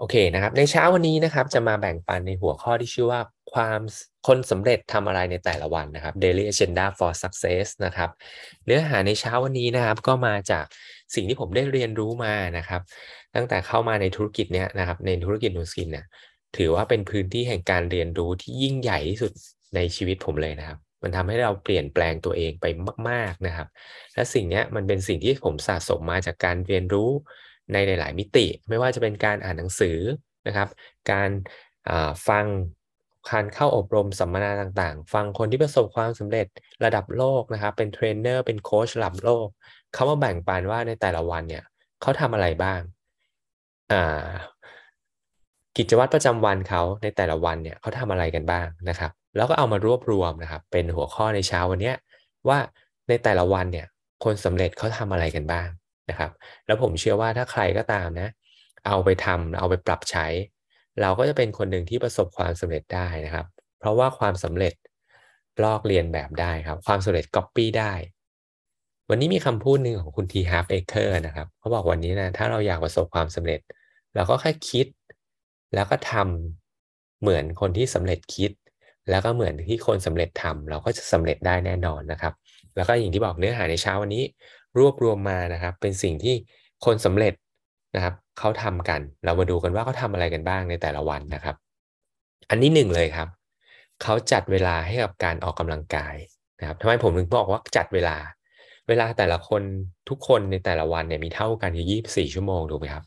โอเคนะครับ ในเช้าวันนี้นะครับ จะมาแบ่งปันในหัวข้อที่ชื่อว่าความคนสำเร็จทำอะไรในแต่ละวันนะครับ daily agenda for success นะครับ เนื้อหาในเช้าวันนี้นะครับ ก็มาจากสิ่งที่ผมได้เรียนรู้มานะครับ ตั้งแต่เข้ามาในธุรกิจเนี้ยนะครับ ในธุรกิจนูสกินเนี่ยถือว่าเป็นพื้นที่แห่งการเรียนรู้ที่ยิ่งใหญ่ที่สุดในชีวิตผมเลยนะครับ มันทำให้เราเปลี่ยนแปลงตัวเองไปมาก ๆนะครับ และสิ่งนี้มันเป็นสิ่งที่ผมสะสมมาจากการเรียนรู้ ในหลาย ๆ มิติ ไม่ว่าจะเป็นการอ่านหนังสือนะครับ การฟังการเข้าอบรมสัมมนาต่าง ๆ ฟังคนที่ประสบความสำเร็จระดับโลกนะครับ เป็นเทรนเนอร์เป็นโค้ชระดับโลก เขามาแบ่งปันว่าในแต่ละวันเนี่ยเขาทำอะไรบ้างกิจวัตรประจำวันเขาในแต่ละวันเนี่ยเขาทำอะไรกันบ้างนะครับ แล้วก็เอามารวบรวมนะครับ เป็นหัวข้อในเช้าวันนี้ว่าในแต่ละวันเนี่ย คนสำเร็จเขาทำอะไรกันบ้าง นะครับ แล้วผมเชื่อว่าถ้าใครก็ตามนะ เอาไปทำเอาไปปรับใช้ เราก็จะเป็นคนหนึ่งที่ประสบความสำเร็จได้นะครับ เพราะว่าความสำเร็จลอกเลียนแบบได้ครับ ความสำเร็จก๊อปปี้ได้ วันนี้มีคำพูดหนึ่งของคุณ T. Harv Eker นะครับเขาบอกวันนี้นะถ้าเราอยากประสบความสำเร็จ เราก็แค่คิด แล้วก็ทำเหมือนคนที่สำเร็จคิด แล้วก็เหมือนที่คนสำเร็จทำเราก็จะสำเร็จได้แน่นอนนะครับ แล้วก็อย่างที่บอกเนื้อหาในเช้าวันนี้ รวบรวมมานะครับ เป็นสิ่งที่คนสำเร็จนะครับเขาทำกัน เรามาดูกันว่าเขาทาอะไรกันบ้างในแต่ละวันนะครับ อันนี้หนึ่งเลยครับเขาจัดเวลาให้กับการออกกำลังกายนะครับทำไมผมถึงบอกว่าจัดเวลา เวลาแต่ละคนทุกคนในแต่ละวันเนี่ยมีเท่ากันอยู่ยี่สี่ชั่วโมงถูกไหมครับ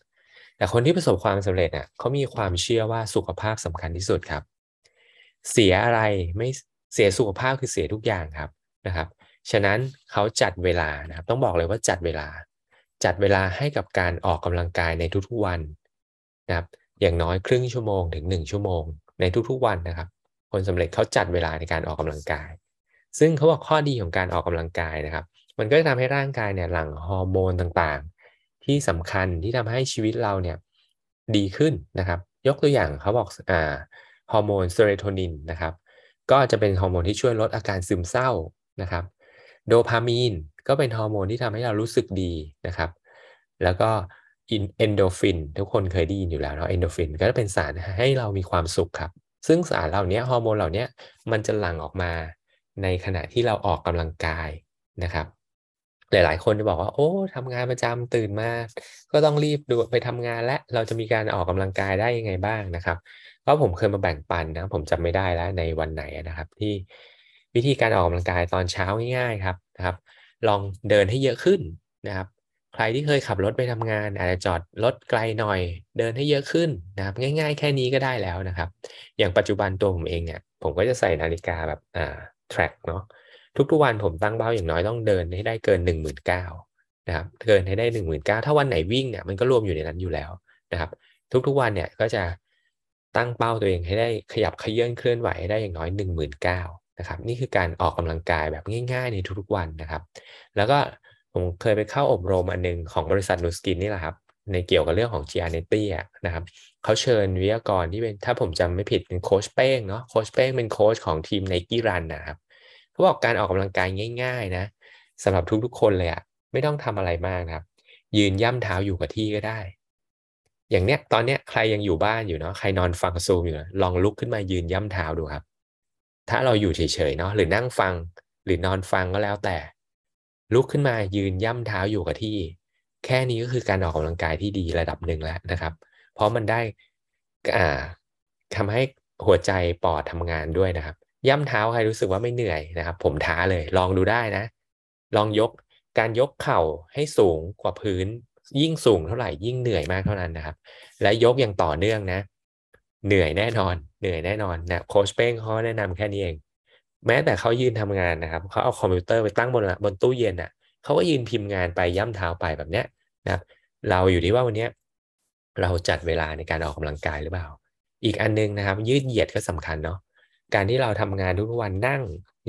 แต่คนที่ประสบความสำเร็จอะเขามีความเชื่อว่าสุขภาพสำคัญที่สุดครับ เสียอะไรไม่เสียสุขภาพคือเสียทุกอย่างครับนะครับ ฉะนั้นเขาจัดเวลานะครับ ต้องบอกเลยว่าจัดเวลา จัดเวลาให้กับการออกกำลังกายในทุกๆวันนะครับ อย่างน้อยครึ่งชั่วโมงถึง 1 ชั่วโมง ในทุกๆวันนะครับ คนสำเร็จเขาจัดเวลาในการออกกำลังกาย ซึ่งเขาบอกข้อดีของการออกกำลังกายนะครับ มันก็จะทำให้ร่างกายเนี่ยหลั่งฮอร์โมนต่างๆ ที่สำคัญที่ทำให้ชีวิตเราเนี่ยดีขึ้นนะครับ ยกตัวอย่างเขาบอกอ่าฮอร์โมนเซโรโทนินนะครับ ก็จะเป็นฮอร์โมนที่ช่วยลดอาการซึมเศร้านะครับ โดพามีนก็เป็นฮอร์โมนที่ทำให้เรารู้สึกดีนะครับ แล้วก็เอ็นดอร์ฟินทุกคนเคยได้ยินอยู่แล้วเนาะเอ็นดอร์ฟินก็จะเป็นสารให้เรามีความสุขครับ ซึ่งสารเหล่านี้ฮอร์โมนเหล่านี้มันจะหลั่งออกมาในขณะที่เราออกกำลังกายนะครับ หลายๆ คนจะบอกว่า โอ้ทำงานประจำตื่นมา ก็ต้องรีบดูไปทำงานและเราจะมีการออกกำลังกายได้ยังไงบ้างนะครับก็ผมเคยมาแบ่งปันนะผมจำไม่ได้แล้วในวันไหนนะครับที่ วิธีการออกกำลังกายตอนเช้าง่ายๆครับนะครับ ลองเดินให้เยอะขึ้นนะครับ ใครที่เคยขับรถไปทำงาน อาจจะจอดรถไกลหน่อย เดินให้เยอะขึ้นนะครับ ง่าย ๆ แค่นี้ก็ได้แล้วนะครับ อย่างปัจจุบันตัวผมเองเนี่ย ผมก็จะใส่นาฬิกาแบบอ่า track เนาะทุกๆวันผมตั้งเป้าอย่างน้อยต้องเดินให้ได้เกิน1 9 0 0 0นะครับเกินให้ได้ 1 9 0 0 0ถ้าวันไหนวิ่งเนี่ยมันก็รวมอยู่ในนั้นอยู่แล้วนะครับ ทุกๆวันเนี่ยก็จะตั้งเป้าตัวเองให้ได้ขยับขยื่นเคลื่อนไหวให้ได้อย่างน้อย 1 9 0 0 0 นะครับนี่คือการออกกำลังกายแบบง่าย ๆ ในทุกๆวันนะครับ แล้วก็ผมเคยไปเข้าอบรมอันนึงของบริษัทนูสกินนี่แหละครับในเกี่ยวกับเรื่องของ g r n e t y นะครับเขาเชิญวิทยากรที่เป็นถ้าผมจำไม่ผิดเป็นโค้ชเป้งเนาะโค้ชเป้งเป็นโค้ชของทีมไนกี้รันนะครับเขาบอกการออกกำลังกายง่าย ๆ นะสำหรับทุกๆ คนเลยอะไม่ต้องทำอะไรมากนะครับ ยืนย่ำเท้าอยู่กับที่ก็ได้ อย่างเนี้ยตอนเนี้ยใครยังอยู่บ้านอยู่เนาะใครนอนฟังซูมอยู่ลองลุกขึ้นมายืนย่ำเท้าดูครับ ถ้าเราอยู่เฉยๆเนาะหรือนั่งฟังหรือนอนฟังก็แล้วแต่ ลุกขึ้นมายืนย่ำเท้าอยู่กับที่ แค่นี้ก็คือการออกกำลังกายที่ดีระดับหนึ่งแล้วนะครับ เพราะมันได้อ่าทำให้หัวใจปอดทำงานด้วยนะครับ ย่ำเท้าใครรู้สึกว่าไม่เหนื่อยนะครับ ผมท้าเลยลองดูได้นะ ลองยกการยกเข่าให้สูงกว่าพื้น ยิ่งสูงเท่าไหร่ยิ่งเหนื่อยมากเท่านั้นนะครับ และยกอย่างต่อเนื่องนะ เหนื่อยแน่นอน เหนื่อยแน่นอนนะโค้ชเป้งเขาแนะนำแค่นี้เอง แม้แต่เขายืนทำงานนะครับเขาเอาคอมพิวเตอร์ไปตั้งบนบนตู้เย็นอะเขาก็ยืนพิมพ์งานไปย่ำเท้าไปแบบเนี้ยนะครับเราอยู่ที่ว่าวันนี้เราจัดเวลาในการออกกำลังกายหรือเปล่า อีกอันนึงนะครับ ยืดเหยียดก็สำคัญเนาะการที่เราทำงานทุกวันนั่ง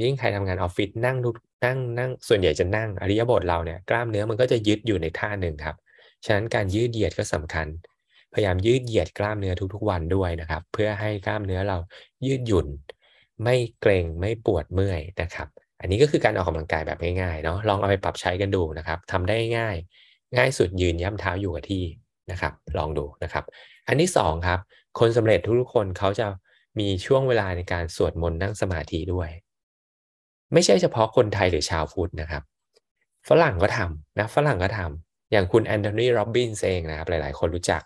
ยิ่งใครทำงานออฟฟิศนั่งทุกนั่งนั่งส่วนใหญ่จะนั่งอริยบทเราเนี่ยกล้ามเนื้อมันก็จะยึดอยู่ในท่าหนึ่งครับ ฉะนั้นการยืดเหยียดก็สำคัญ พยายามยืดเหยียดกล้ามเนื้อทุกๆวันด้วยนะครับ เพื่อให้กล้ามเนื้อเรายืดหยุ่น ไม่เกร็งไม่ปวดเมื่อยนะครับ อันนี้ก็คือการออกกำลังกายแบบง่ายๆเนาะลองเอาไปปรับใช้กันดูนะครับทำได้ง่าย ง่ายสุดยืนย่ำเท้าอยู่กับที่นะครับ ลองดูนะครับ อันที่สองครับคนสำเร็จทุกๆคนเขาจะมีช่วงเวลาในการสวดมนต์นั่งสมาธิด้วย ไม่ใช่เฉพาะคนไทยหรือชาวพุทธนะครับ ฝรั่งก็ทำนะฝรั่งก็ทำอย่างคุณ Anthony Robbins เองนะครับ หลายๆ คนรู้จัก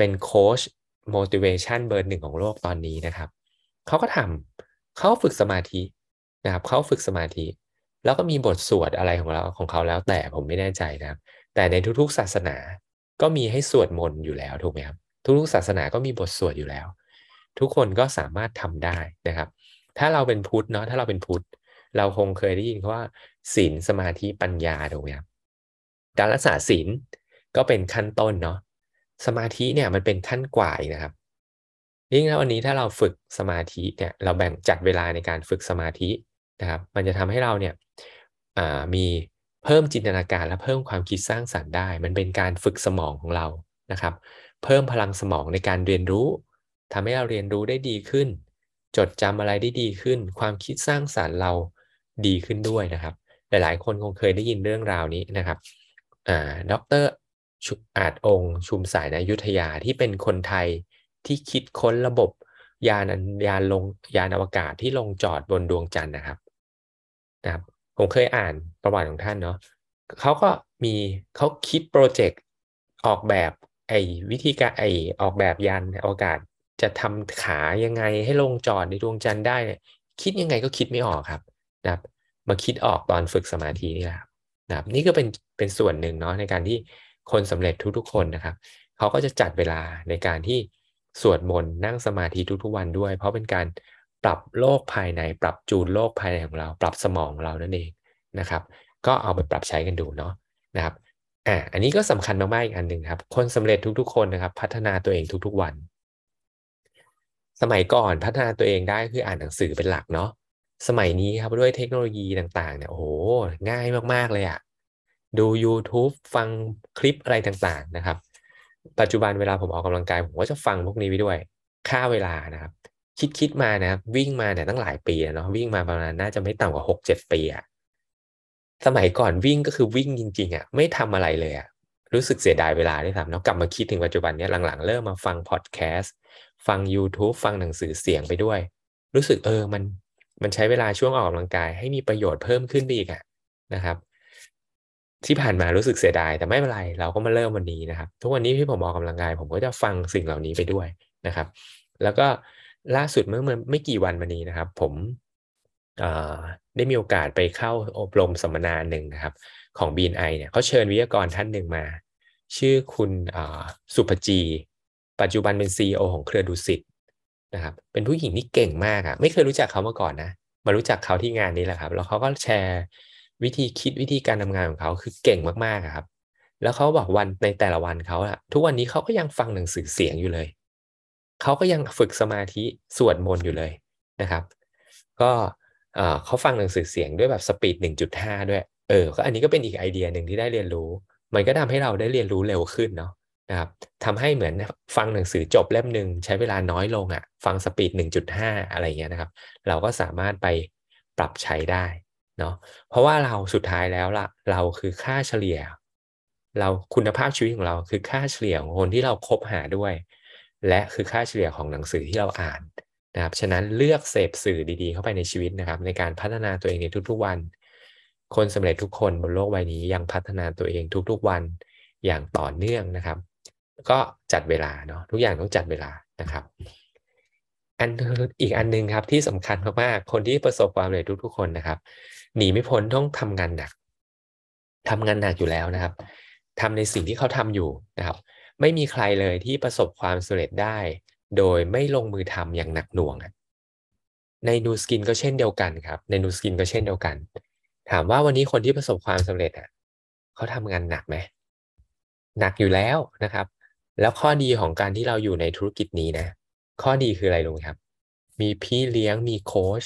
เป็นโค้ช motivation เบอร์หนึ่งของโลกตอนนี้นะครับ เขาก็ทำเขาฝึกสมาธินะครับเขาฝึกสมาธิ แล้วก็มีบทสวดอะไรของเราของเขาแล้วแต่ผมไม่แน่ใจนะครับ แต่ในทุกๆศาสนาก็มีให้สวดมนต์อยู่แล้วถูกไหมครับทุกๆศาสนาก็มีบทสวดอยู่แล้ว ทุกคนก็สามารถทำได้นะครับ ถ้าเราเป็นพุทธเนาะถ้าเราเป็นพุทธเราคงเคยได้ยินว่าศีลสมาธิปัญญาถูกไหมครับการรักษาศีลก็เป็นขั้นต้นเนาะ สมาธิเนี่ยมันเป็นขั้นกว่าอีกนะครับยิ่งแล้ววันนี้ถ้าเราฝึกสมาธิเนี่ยเราแบ่งจัดเวลาในการฝึกสมาธินะครับ มันจะทำให้เราเนี่ยมีเพิ่มจินตนาการและเพิ่มความคิดสร้างสรรค์ได้ มันเป็นการฝึกสมองของเรานะครับ เพิ่มพลังสมองในการเรียนรู้ทำให้เราเรียนรู้ได้ดีขึ้น จดจำอะไรได้ดีขึ้น ความคิดสร้างสรรค์เราดีขึ้นด้วยนะครับ หลายๆ คนคงเคยได้ยินเรื่องราวนี้นะครับอ่าดร อาจองค์ชุมสายนายุทธยาที่เป็นคนไทยที่คิดค้นระบบยานยานลงยานอวกาศที่ลงจอดบนดวงจันทร์นะครับนะครับ ผมเคยอ่านประวัติของท่านเนาะเขาก็มีเขาคิดโปรเจกต์ออกแบบไอ้วิธีการไอ้ออกแบบยานอวกาศจะทำขายังไงให้ลงจอดในดวงจันทร์ได้คิดยังไงก็คิดไม่ออกครับนะครับมาคิดออกตอนฝึกสมาธินี่แหละนะครับ นี่ก็เป็นเป็นส่วนหนึ่งเนาะในการที่ คนสำเร็จทุกๆคนนะครับ เขาก็จะจัดเวลาในการที่สวดมนต์นั่งสมาธิทุกๆวันด้วย เพราะเป็นการปรับโลกภายใน ปรับจูนโลกภายในของเรา ปรับสมองเรานั่นเองนะครับ ก็เอาไปปรับใช้กันดูเนาะนะครับอ่าอันนี้ก็สำคัญมากๆอีกอันหนึ่งครับ คนสำเร็จทุกๆคนนะครับ พัฒนาตัวเองทุกๆวัน สมัยก่อนพัฒนาตัวเองได้คืออ่านหนังสือเป็นหลักเนาะสมัยนี้ครับด้วยเทคโนโลยีต่างๆเนี่ยโอ้โหง่ายมากๆเลยอะ ดู YouTube ฟังคลิปอะไรต่างๆนะครับ ปัจจุบันเวลาผมออกกำลังกาย ผมก็จะฟังพวกนี้ไปด้วย ค่าเวลานะครับ คิดคิดมานะครับ วิ่งมาเนี่ยตั้งหลายปีเนาะวิ่งมาประมาณน่าจะไม่ต่ำกว่าหกเจ็ดปีอะสมัยก่อนวิ่งก็คือวิ่งจริงๆอะไม่ทำอะไรเลยอะรู้สึกเสียดายเวลาที่ทำเนาะกลับมาคิดถึงปัจจุบันเนี้ยหลังๆ เริ่มมาฟังพอดแคสต์ฟัง YouTube ฟังหนังสือเสียงไปด้วย รู้สึกเออมันมันใช้เวลาช่วงออกกำลังกายให้มีประโยชน์เพิ่มขึ้นไปอีกอะนะครับ ที่ผ่านมารู้สึกเสียดาย แต่ไม่เป็นไรเราก็มาเริ่มวันนี้นะครับ ทุกวันนี้ที่ผมออกกำลังกาย ผมก็จะฟังสิ่งเหล่านี้ไปด้วยนะครับ แล้วก็ล่าสุดเมื่อไม่กี่วันมานี้นะครับ ผมได้มีโอกาสไปเข้าอบรมสัมมนาหนึ่งนะครับ ของ BNI เนี่ยเขาเชิญวิทยากรท่านหนึ่งมา ชื่อคุณสุภจี ปัจจุบันเป็น CEO ของเครือดุสิตนะครับ เป็นผู้หญิงที่เก่งมากอะไม่เคยรู้จักเขามาก่อนนะ มารู้จักเขาที่งานนี้แหละครับ แล้วเขาก็แชร์ วิธีคิดวิธีการทำงานของเขาคือเก่งมากๆครับ แล้วเขาบอกวันในแต่ละวันเขาอะทุกวันนี้เขาก็ยังฟังหนังสือเสียงอยู่เลยเขาก็ยังฝึกสมาธิสวดมนต์อยู่เลยนะครับ ก็เขาฟังหนังสือเสียงด้วยแบบสปีดหนึ่งจุดห้าด้วยเออก็อันนี้ก็เป็นอีกไอเดียหนึ่งที่ได้เรียนรู้ มันก็ทำให้เราได้เรียนรู้เร็วขึ้นเนาะนะครับทำให้เหมือนฟังหนังสือจบเล่มหนึ่งใช้เวลาน้อยลงอะ่ะ ฟังสปีดหนึ่งจุดห้าอะไรเงี้ยนะครับ เราก็สามารถไปปรับใช้ได้ เนาะเพราะว่าเราสุดท้ายแล้วล่ะ เราคือค่าเฉลี่ย เราคุณภาพชีวิตของเราคือค่าเฉลี่ยของคนที่เราคบหาด้วย และคือค่าเฉลี่ยของหนังสือที่เราอ่านนะครับฉะนั้นเลือกเสพสื่อดีๆ เข้าไปในชีวิตนะครับ ในการพัฒนาตัวเองในทุกๆวัน คนสำเร็จทุกคนบนโลกใบนี้ยังพัฒนาตัวเองทุกๆวันอย่างต่อเนื่องนะครับ ก็จัดเวลาเนาะทุกอย่างต้องจัดเวลานะครับอันอีกอันนึงครับที่สำคัญมากๆคนที่ประสบความสำเร็จทุกๆคนนะครับ หนีไม่พ้นต้องทำงานหนักทำงานหนักอยู่แล้วนะครับทำในสิ่งที่เขาทำอยู่นะครับ ไม่มีใครเลยที่ประสบความสำเร็จได้ โดยไม่ลงมือทำอย่างหนักหน่วง ในนูสกินก็เช่นเดียวกันครับ ในนูสกินก็เช่นเดียวกัน ถามว่าวันนี้คนที่ประสบความสำเร็จอะเขาทำงานหนักไหมหนักอยู่แล้วนะครับ แล้วข้อดีของการที่เราอยู่ในธุรกิจนี้นะ ข้อดีคืออะไรลุงครับ มีพี่เลี้ยงมีโค้ช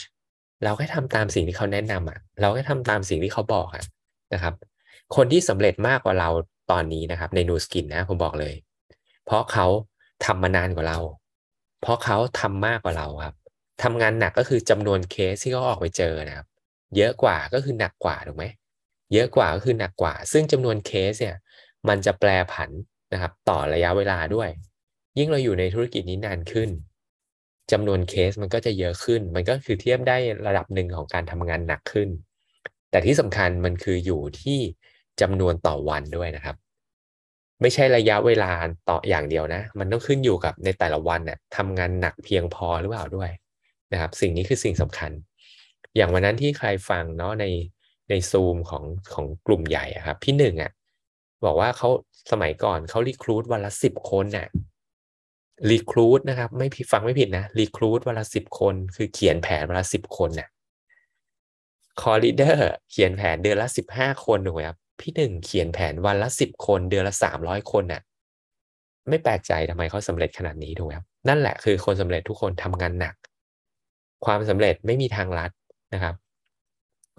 เราแค่ทำตามสิ่งที่เขาแนะนำอะ เราแค่ทำตามสิ่งที่เขาบอกอะนะครับ คนที่สำเร็จมากกว่าเราตอนนี้นะครับ ในนูสกินนะผมบอกเลย เพราะเขาทำมานานกว่าเรา เพราะเขาทำมากกว่าเราครับทำงานหนักก็คือจำนวนเคสที่เขาออกไปเจอนะครับ เยอะกว่าก็คือหนักกว่าถูกไหมเยอะกว่าก็คือหนักกว่า ซึ่งจำนวนเคสเนี่ย มันจะแปรผันนะครับ ต่อระยะเวลาด้วย ยิ่งเราอยู่ในธุรกิจนี้นานขึ้น จำนวนเคสมันก็จะเยอะขึ้น มันก็คือเทียบได้ระดับหนึ่งของการทำงานหนักขึ้น แต่ที่สำคัญมันคืออยู่ที่จำนวนต่อวันด้วยนะครับ ไม่ใช่ระยะเวลาต่ออย่างเดียวนะ มันต้องขึ้นอยู่กับในแต่ละวันเนี่ยทำงานหนักเพียงพอหรือเปล่าด้วยนะครับ สิ่งนี้คือสิ่งสำคัญ อย่างวันนั้นที่ใครฟังเนาะในในซูมของของกลุ่มใหญ่ครับ พี่หนึ่งอะบอกว่าเขาสมัยก่อนเขา recruit วันละสิบคนน่ะ recruit นะครับ ไม่ผิดฟังไม่ผิดนะ recruit วันละสิบคน คือเขียนแผนวันละสิบคนน่ะ core leader เขียนแผนเดือนละสิบห้าคนถูกไหมครับพี่หนึ่งเขียนแผนวันละสิบคนเดือนละสามร้อยคนน่ะ ไม่แปลกใจทำไมเขาสำเร็จขนาดนี้ถูกไหมครับนั่นแหละคือคนสำเร็จทุกคนทำงานหนัก ความสำเร็จไม่มีทางลัดนะครับ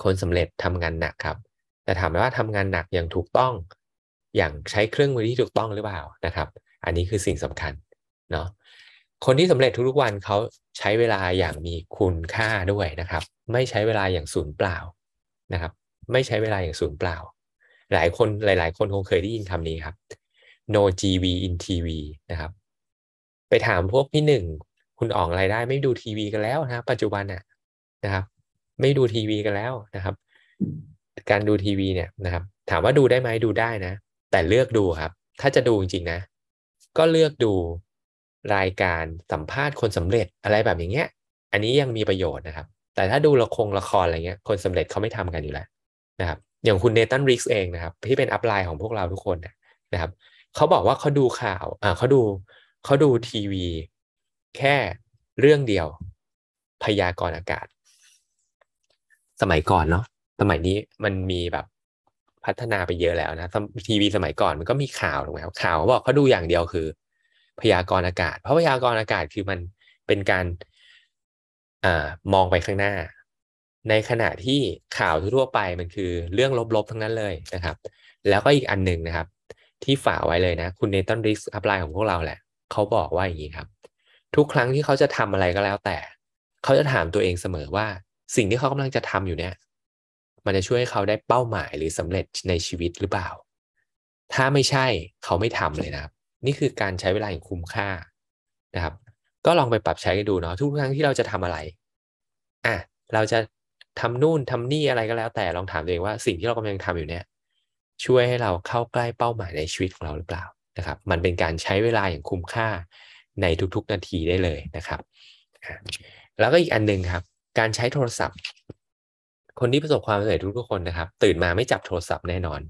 คนสำเร็จทำงานหนักครับ แต่ถามว่าทำงานหนักอย่างถูกต้อง อย่างใช้เครื่องมือที่ถูกต้องหรือเปล่านะครับ อันนี้คือสิ่งสำคัญ เนาะคนที่สำเร็จทุกๆวันเขาใช้เวลาอย่างมีคุณค่าด้วยนะครับ ไม่ใช้เวลาอย่างสูญเปล่านะครับ ไม่ใช้เวลาอย่างสูญเปล่า หลายคนหลาย ๆ คนคงเคยได้ยินคำนี้ครับ no GV in TV นะครับ ไปถามพวกพี่หนึ่งคุณออกรายได้ไม่ดูทีวีกันแล้วนะปัจจุบันน่ะนะครับ ไม่ดูทีวีกันแล้วนะครับ การดูทีวีเนี่ยนะครับ ถามว่าดูได้ไหมดูได้นะ แต่เลือกดูครับ ถ้าจะดูจริงๆนะ ก็เลือกดู รายการสัมภาษณ์คนสำเร็จอะไรแบบอย่างเงี้ย อันนี้ยังมีประโยชน์นะครับ แต่ถ้าดูละครละครอะไรเงี้ย คนสำเร็จเขาไม่ทำกันอยู่แล้วนะครับ อย่างคุณเนตันริกส์เองนะครับ ที่เป็นอัพไลน์ของพวกเราทุกคนนะครับเขาบอกว่าเขาดูข่าวอ่าเขาดูเขาดูทีวี แค่เรื่องเดียวพยากรณ์อากาศ สมัยก่อนเนาะสมัยนี้มันมีแบบพัฒนาไปเยอะแล้วนะทีวีสมัยก่อนมันก็มีข่าวถูกไหมครับข่าวเขาบอกเขาดูอย่างเดียวคือ พยากรณ์อากาศ เพราะพยากรณ์อากาศคือมันเป็นการอมองไปข้างหน้า ในขณะที่ข่าวทั่วไปมันคือเรื่องลบๆทั้งนั้นเลยนะครับ แล้วก็อีกอันหนึ่งนะครับ ที่ฝากไว้เลยนะ คุณเนตันริสอัพไลน์ของพวกเราแหละ เขาบอกว่าอย่างนี้ครับ ทุกครั้งที่เขาจะทำอะไรก็แล้วแต่ เขาจะถามตัวเองเสมอว่า สิ่งที่เขากำลังจะทำอยู่เนี่ย มันจะช่วยให้เขาได้เป้าหมายหรือสำเร็จในชีวิตหรือเปล่า ถ้าไม่ใช่เขาไม่ทำเลยนะครับ นี่คือการใช้เวลาอย่างคุ้มค่านะครับ ก็ลองไปปรับใช้กันดูเนาะทุกครั้งที่เราจะทำอะไรอะเราจะทำนู่นทำนี่อะไรก็แล้ว แต่ลองถามตัวเองว่าสิ่งที่เรากำลังทำอยู่เนี่ยช่วยให้เราเข้าใกล้เป้าหมายในชีวิตของเราหรือเปล่านะครับ มันเป็นการใช้เวลาอย่างคุ้มค่าในทุกๆนาทีได้เลยนะครับ แล้วก็อีกอันหนึ่งครับ การใช้โทรศัพท์ คนที่ประสบความสำเร็จทุกๆคนนะครับ ตื่นมาไม่จับโทรศัพท์แน่นอน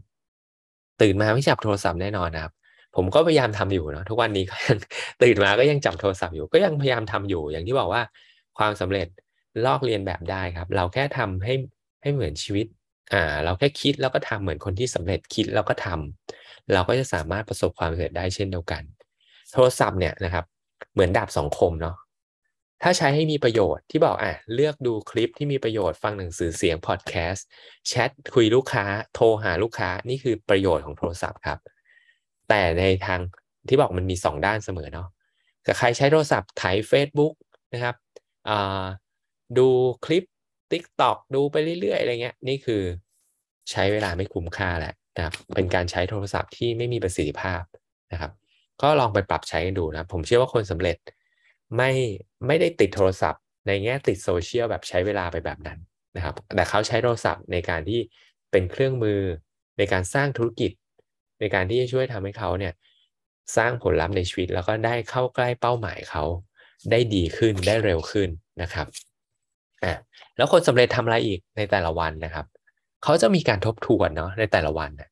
ตื่นมาไม่จับโทรศัพท์แน่นอนนะครับ ผมก็พยายามทำอยู่เนาะทุกวันนี้ก็ยังตื่นมาก็ยังจับโทรศัพท์อยู่ ก็ยังพยายามทำอยู่ อย่างที่บอกว่าความสำเร็จลอกเรียนแบบได้ครับ เราแค่ทำให้ให้เหมือนชีวิตอ่าเราแค่คิดแล้วก็ทำเหมือนคนที่สำเร็จคิดแล้วก็ทำเราก็จะสามารถประสบความสำเร็จได้เช่นเดียวกัน โทรศัพท์เนี่ยนะครับเหมือนดาบสองคมเนาะถ้าใช้ให้มีประโยชน์ที่บอกอะเลือกดูคลิปที่มีประโยชน์ฟังหนังสือเสียงพอดแคสต์แชทคุยลูกค้า โทรหาลูกค้านี่คือประโยชน์ของโทรศัพท์ครับ แต่ในทางที่บอกมันมีสองด้านเสมอเนาะกับใครใช้โทรศัพท์ถ่าย Facebook นะครับดูคลิป TikTok ดูไปเรื่อยๆอะไรเงี้ยนี่คือใช้เวลาไม่คุ้มค่าแหละนะครับเป็นการใช้โทรศัพท์ที่ไม่มีประสิทธิภาพนะครับ ก็ลองไปปรับใช้กันดูนะผมเชื่อว่าคนสำเร็จไม่ไม่ได้ติดโทรศัพท์ ในแง่ติดโซเชียลแบบใช้เวลาไปแบบนั้นนะครับ แต่เขาใช้โทรศัพท์ในการที่เป็นเครื่องมือในการสร้างธุรกิจ ในการที่จะช่วยทำให้เขาเนี่ยสร้างผลลัพธ์ในชีวิตแล้วก็ได้เข้าใกล้เป้าหมายเขาได้ดีขึ้นได้เร็วขึ้นนะครับอะแล้วคนสำเร็จทำอะไรอีกในแต่ละวันนะครับเขาจะมีการทบทวนเนาะในแต่ละวันนะ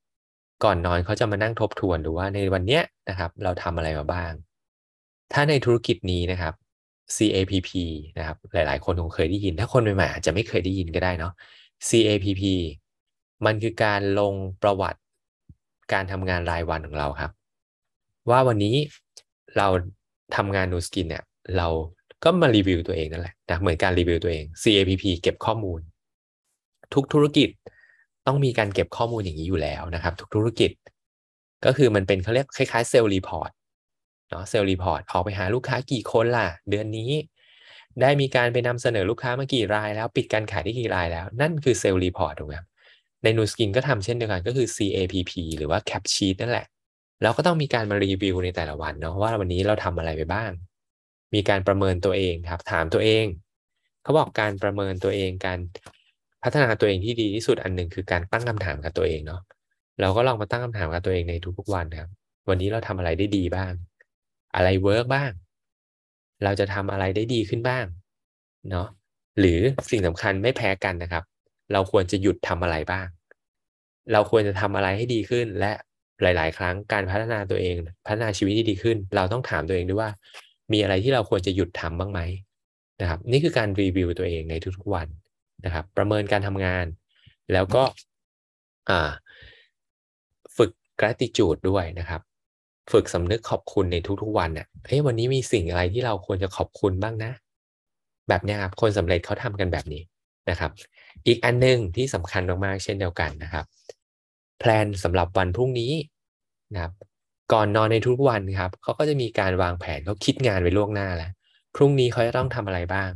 ก่อนนอนเขาจะมานั่งทบทวนดูว่าในวันเนี้ยนะครับ เราทำอะไรมาบ้าง ถ้าในธุรกิจนี้นะครับ CAPP นะครับ หลาย ๆ คนคงเคยได้ยิน ถ้าคนใหม่ๆอาจจะไม่เคยได้ยินก็ได้เนาะ CAPP มันคือการลงประวัติ การทำงานรายวันของเราครับ ว่าวันนี้เราทำงานนูสกินเนี่ยเราก็มารีวิวตัวเองนั่นแหละนะเหมือนการรีวิวตัวเอง CAPP เก็บข้อมูล ทุกธุรกิจต้องมีการเก็บข้อมูลอย่างนี้อยู่แล้วนะครับ ทุกธุรกิจ ก็คือมันเป็นเขาเรียกคล้ายๆ sales report เนาะ sales report ออกไปหาลูกค้ากี่คนล่ะ เดือนนี้ ได้มีการไปนำเสนอลูกค้ามากี่รายแล้ว ปิดการขายได้กี่รายแล้ว นั่นคือ sales report ถูกไหมครับ ใน Nu Skin ก็ทำเช่นเดียวกันก็คือ CAPP หรือว่า Cap Sheet นั่นแหละ แล้วก็ต้องมีการมารีวิวในแต่ละวันเนาะว่าวันนี้เราทำอะไรไปบ้าง มีการประเมินตัวเองครับ ถามตัวเอง เขาบอกการประเมินตัวเองการพัฒนาตัวเองที่ดีที่สุดอันหนึ่งคือการตั้งคำถามกับตัวเองเนาะเราก็ลองมาตั้งคำถามกับตัวเองในทุกๆวันครับ วันนี้เราทำอะไรได้ดีบ้าง อะไรเวิร์กบ้าง เราจะทำอะไรได้ดีขึ้นบ้างเนาะหรือสิ่งสำคัญไม่แพ้กันนะครับ เราควรจะหยุดทำอะไรบ้าง เราควรจะทำอะไรให้ดีขึ้น และหลาย ๆ ครั้งการพัฒนาตัวเอง พัฒนาชีวิตที่ดีขึ้น เราต้องถามตัวเองด้วยว่า มีอะไรที่เราควรจะหยุดทำบ้างไหมนะครับ นี่คือการรีวิวตัวเองในทุกๆวันนะครับ ประเมินการทำงาน แล้วก็ฝึก gratitude ด้วยนะครับ ฝึกสำนึกขอบคุณในทุกๆวันเนี่ยเฮ้ยวันนี้มีสิ่งอะไรที่เราควรจะขอบคุณบ้างนะ แบบนี้ครับคนสำเร็จเขาทำกันแบบนี้ นะครับ อีกอันหนึ่งที่สำคัญมากๆเช่นเดียวกันนะครับแพลนสำหรับวันพรุ่งนี้นะครับก่อนนอนในทุกวันครับเขาก็จะมีการวางแผนเขาคิดงานไว้ล่วงหน้าแล้ว พรุ่งนี้เขาจะต้องทำอะไรบ้าง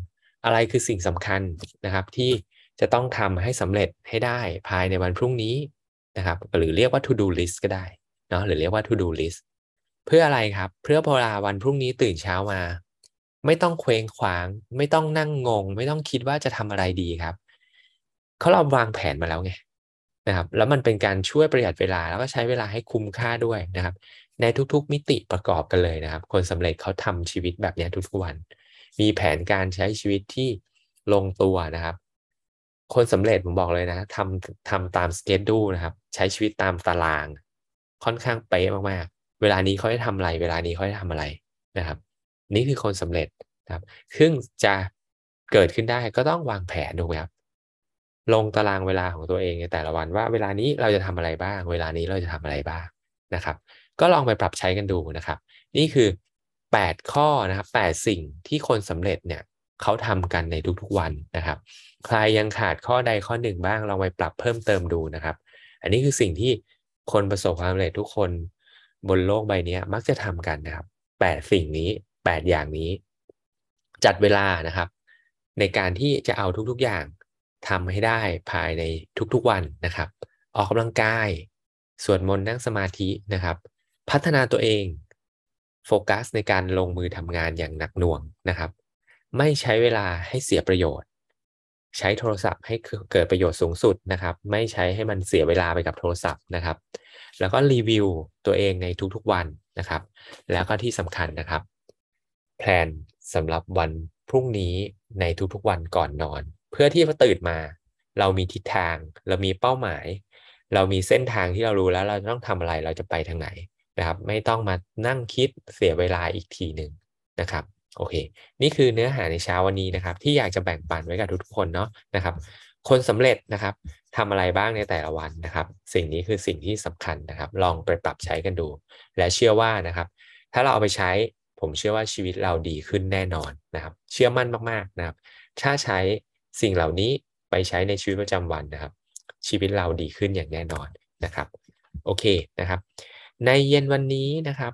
อะไรคือสิ่งสำคัญนะครับ ที่จะต้องทำให้สำเร็จให้ได้ภายในวันพรุ่งนี้นะครับ หรือเรียกว่า to do list ก็ได้เนาะหรือเรียกว่า to do list เพื่ออะไรครับ เพื่อพอลาวันพรุ่งนี้ตื่นเช้ามา ไม่ต้องเคว้งขวาง ไม่ต้องนั่งงง ไม่ต้องคิดว่าจะทำอะไรดีครับเขาเราวางแผนมาแล้วไงนะครับแล้วมันเป็นการช่วยประหยัดเวลาแล้วก็ใช้เวลาให้คุ้มค่าด้วยนะครับ ในทุกๆมิติประกอบกันเลยนะครับ คนสำเร็จเขาทำชีวิตแบบนี้ทุกๆวัน มีแผนการใช้ชีวิตที่ลงตัวนะครับ คนสำเร็จผมบอกเลยนะทำทำตามสเกจดูนะครับ ใช้ชีวิตตามตาราง ค่อนข้างเป๊ะมากๆ เวลานี้เขาจะทำอะไร เวลานี้เขาจะทำอะไรนะครับ นี่คือคนสำเร็จครับซึ่งจะเกิดขึ้นได้ก็ต้องวางแผนถูกไหมครับลงตารางเวลาของตัวเองในแต่ละวันว่าเวลานี้เราจะทำอะไรบ้าง เวลานี้เราจะทำอะไรบ้างนะครับ ก็ลองไปปรับใช้กันดูนะครับ นี่คือ 8 ข้อนะครับ8สิ่งที่คนสำเร็จเนี่ยเขาทำกันในทุกๆวันนะครับ ใครยังขาดข้อใดข้อหนึ่งบ้างลองไปปรับเพิ่มเติมดูนะครับ อันนี้คือสิ่งที่คนประสบความสำเร็จทุกคนบนโลกใบนี้มักจะทำกันนะครับ 8 สิ่งนี้ 8 อย่างนี้ จัดเวลานะครับ ในการที่จะเอาทุกๆอย่างทำให้ได้ภายในทุกๆวันนะครับ ออกกำลังกายสวดมนต์นั่งสมาธินะครับ พัฒนาตัวเองโฟกัสในการลงมือทำงานอย่างหนักหน่วงนะครับ ไม่ใช้เวลาให้เสียประโยชน์ ใช้โทรศัพท์ให้เกิดประโยชน์สูงสุดนะครับ ไม่ใช้ให้มันเสียเวลาไปกับโทรศัพท์นะครับ แล้วก็รีวิวตัวเองในทุกๆวันนะครับ แล้วก็ที่สำคัญนะครับ แพลนสำหรับวันพรุ่งนี้ในทุกๆวันก่อนนอน เพื่อที่พอตื่นมา เรามีทิศทาง เรามีเป้าหมาย เรามีเส้นทางที่เรารู้แล้วเราต้องทำอะไรเราจะไปทางไหนนะครับ ไม่ต้องมานั่งคิดเสียเวลาอีกทีหนึ่งนะครับโอเค นี่คือเนื้อหาในเช้าวันนี้นะครับ ที่อยากจะแบ่งปันไว้กับทุกคนเนาะนะครับ คนสำเร็จนะครับทำอะไรบ้างในแต่ละวันนะครับ สิ่งนี้คือสิ่งที่สำคัญนะครับ ลองไปปรับใช้กันดู และเชื่อว่านะครับ ถ้าเราเอาไปใช้ ผมเชื่อว่าชีวิตเราดีขึ้นแน่นอนนะครับ เชื่อมั่นมากๆนะครับ ถ้าใช้สิ่งเหล่านี้ไปใช้ในชีวิตประจำวันนะครับ ชีวิตเราดีขึ้นอย่างแน่นอนนะครับ โอเคนะครับ ในเย็นวันนี้นะครับ